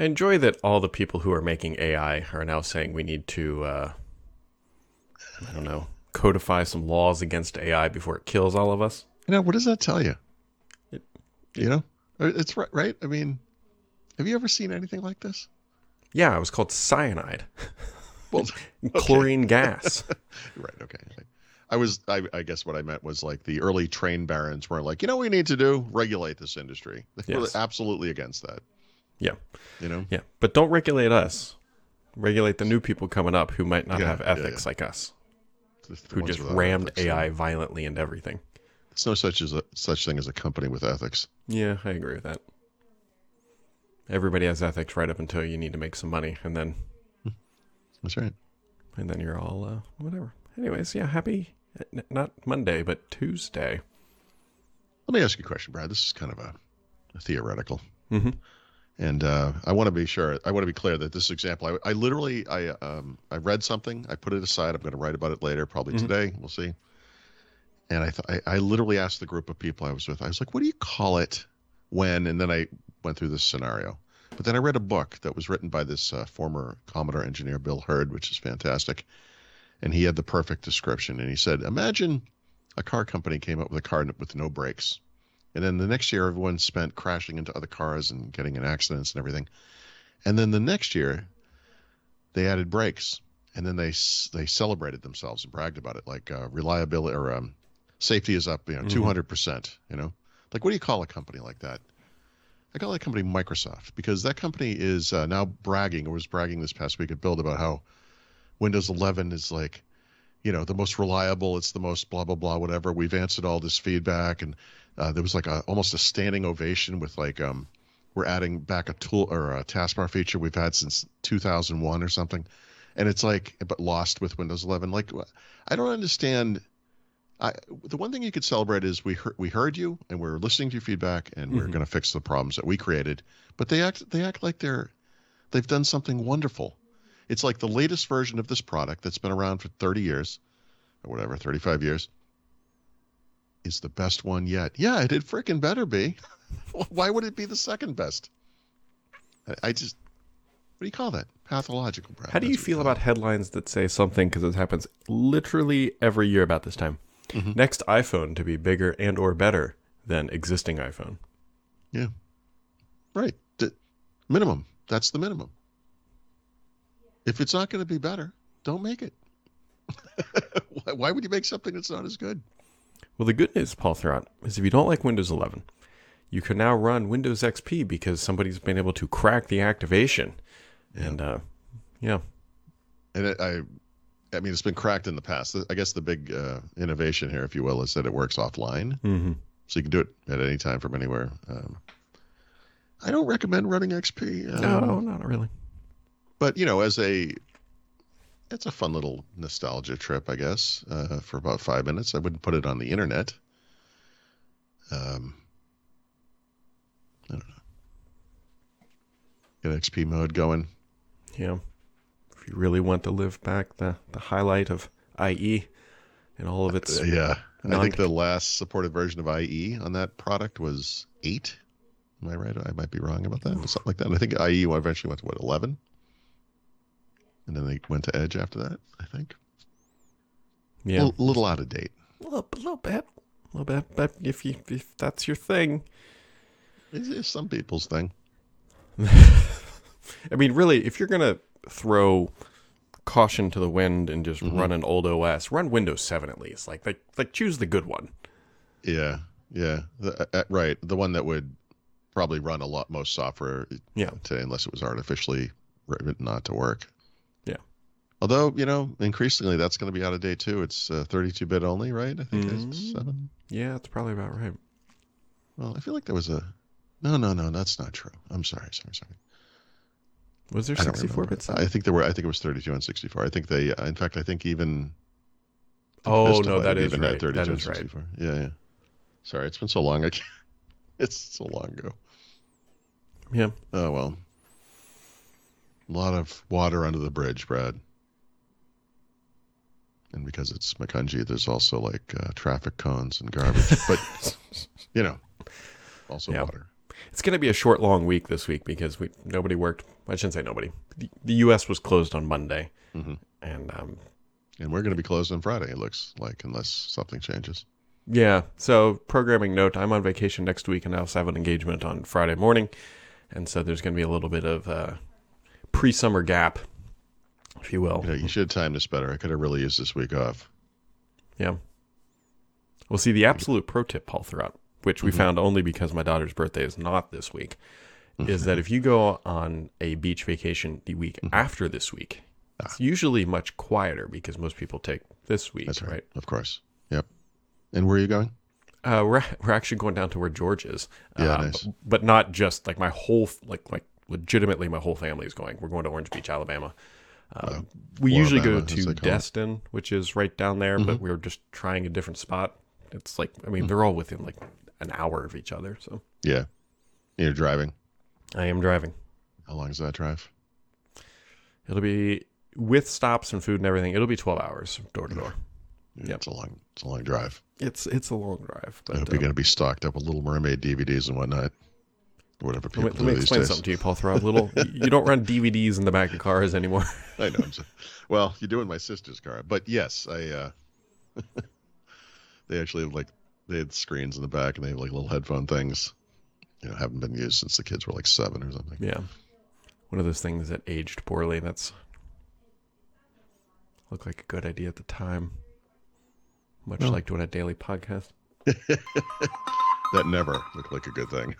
I enjoy that all the people who are making AI are now saying we need to, uh, I don't know, codify some laws against AI before it kills all of us. You know, what does that tell you? It- you know, Uh, it's right, right. I mean, have you ever seen anything like this? Yeah, it was called cyanide, Well, chlorine gas. right. Okay. I was. I, I guess what I meant was like the early train barons were like, you know, what we need to do regulate this industry. They were Yes. absolutely against that. Yeah, You know. yeah, but don't regulate us. Regulate the new people coming up who might not Yeah, have ethics yeah. like us, the who just rammed. AI violently into everything. There's no such as a such thing as a company with ethics. Yeah, I agree with that. Everybody has ethics right up until you need to make some money, and then That's right. and then you're all uh, whatever. Anyways, yeah, happy not Monday but Tuesday. Let me ask you a question, Brad. This is kind of a, a theoretical, Mhm. And uh, I want to be sure. I want to be clear that this example, I, I literally, I um, I read something, I put it aside. I'm going to write about it later, probably Mhm. today. We'll see. And I, th- I, I literally asked the group of people I was with. I was like, "What do you call it when?" And then I went through this scenario. But then I read a book that was written by this uh, former Commodore engineer, Bil Herd, which is fantastic. And he had the perfect description. And he said, Imagine a car company came up with a car with no brakes. And then the next year, everyone spent crashing into other cars and getting in accidents and everything. And then the next year, they added brakes. And then they they celebrated themselves and bragged about it, like uh, reliability or um, safety is up, you know, Mhm. two hundred percent. You know, like what do you call a company like that? I call that company Microsoft because that company is uh, now bragging, or was bragging this past week at Build about how Windows 11 is like, you know, the most reliable. It's the most blah blah blah whatever. We've answered all this feedback, and uh, there was like a almost a standing ovation with like um, we're adding back a tool or a taskbar feature we've had since 2001 or something, and it's like but lost with Windows 11. Like I don't understand. I, the one thing you could celebrate is we heard, we heard you and we're listening to your feedback and we're Mhm. going to fix the problems that we created. But they act they act like they're they've done something wonderful. It's like the latest version of this product that's been around for 30 years or whatever, 35 years is the best one yet. Yeah, it had freaking better be. Why would it be the second best? I, I just what do you call that? Pathological, Brad. How do you feel about headlines that say something because it happens literally every year about this time? Mhm. Next iPhone to be bigger and or better than existing iPhone. Yeah. Right. D- minimum. That's the minimum. If it's not going to be better, don't make it. why, why would you make something that's not as good? Well, the good news, Paul Thurrott, is if you don't like Windows 11, you can now run Windows XP because somebody's been able to crack the activation. And uh, yeah, And it, I, I mean, it's been cracked in the past. I guess the big uh, innovation here, if you will, is that it works offline, hmm so you can do it at any time from anywhere. Um, I don't recommend running XP. um, no, not really. But you know, as a it's a fun little nostalgia trip, I guess, uh, for about five minutes. I wouldn't put it on the internet. Um, I don't know. Get XP mode going. Yeah, if you really want to live back the the highlight of IE and all of its Uh, yeah, I think the last supported version of IE on that product was eight. Am I right? I might be wrong about that. Something like that. And I think IE eventually went to what eleven, and then they went to Edge after that. I think. yeah, A little out of date. a little, a little bit, a little bit. But if you if that's your thing, It's, it's some people's thing. I mean, really, if you're gonna throw caution to the wind and just Mhm. run an old OS, run Windows 7 at least. Like, like, like choose the good one. Yeah, yeah, the, uh, right. The one that would probably run a lot most software Yeah. today, unless it was artificially written not to work. Although you know, increasingly that's going to be out of date too. It's uh, 32-bit only, right? I think it's Mm. seven. Yeah, that's probably about right. Well, I feel like there was a. No, no, no, that's not true. I'm sorry, sorry, sorry. Was there 64 remember. bits? I think there were. I think it was 32 and 64. I think they. uh, In fact, I think even. Oh no, that is even right. 32 That and is right. 64. Yeah, yeah. Sorry, it's been so long. I can't, it's so long ago. Yeah. Oh well. A lot of water under the bridge, Brad. And because it's Makunji, there's also like uh, traffic cones and garbage. but you know, also Yeah. water. It's going to be a short, long week this week because we nobody worked. I shouldn't say nobody. The, the U.S. was closed on Monday, hmm and um, And we're going to be closed on Friday. It looks like, unless something changes. yeah. So programming note: I'm on vacation next week, and I also have an engagement on Friday morning, and so there's going to be a little bit of uh, pre-summer gap, if you will. Know, you should time this better. I could have really used this week off. Yeah. Well, see, the absolute pro tip, Paul Thurrott, which we found only because my daughter's birthday is not this week, is that if you go on a beach vacation the week after this week, it's usually much quieter because most people take this week, That's right. right? Of course. Yep. And where are you going? Uh, we're we're actually going down to where George is, Yeah, uh, nice. but not just like my whole like like legitimately my whole family is going. We're going to Orange Beach, Alabama. Uh, we usually go to it. Destin, which is right down there, but we were just trying a different spot. It's like I mean they're all within like an hour of each other, so Yeah. You're driving. I am driving. How long is that drive? It'll be with stops and food and everything. It'll be twelve hours door to door. Yeah, It's a long, it's a long drive. It's it's a long drive, I hope um, you're going to be stocked up with Little Mermaid DVDs and whatnot. Whatever people let me, do let me explain days. something to you, Paul Thurrott. Little, you don't run DVDs in the back of cars anymore. I know. I'm so, well, you do in my sister's car, but yes, I. uh They actually have like they had screens in the back, and they have like little headphone things. You know, haven't been used since the kids were like seven or something. Yeah. One of those things that aged poorly. That's looked like a good idea at the time. Much Well. like doing a daily podcast. That never looked like a good thing.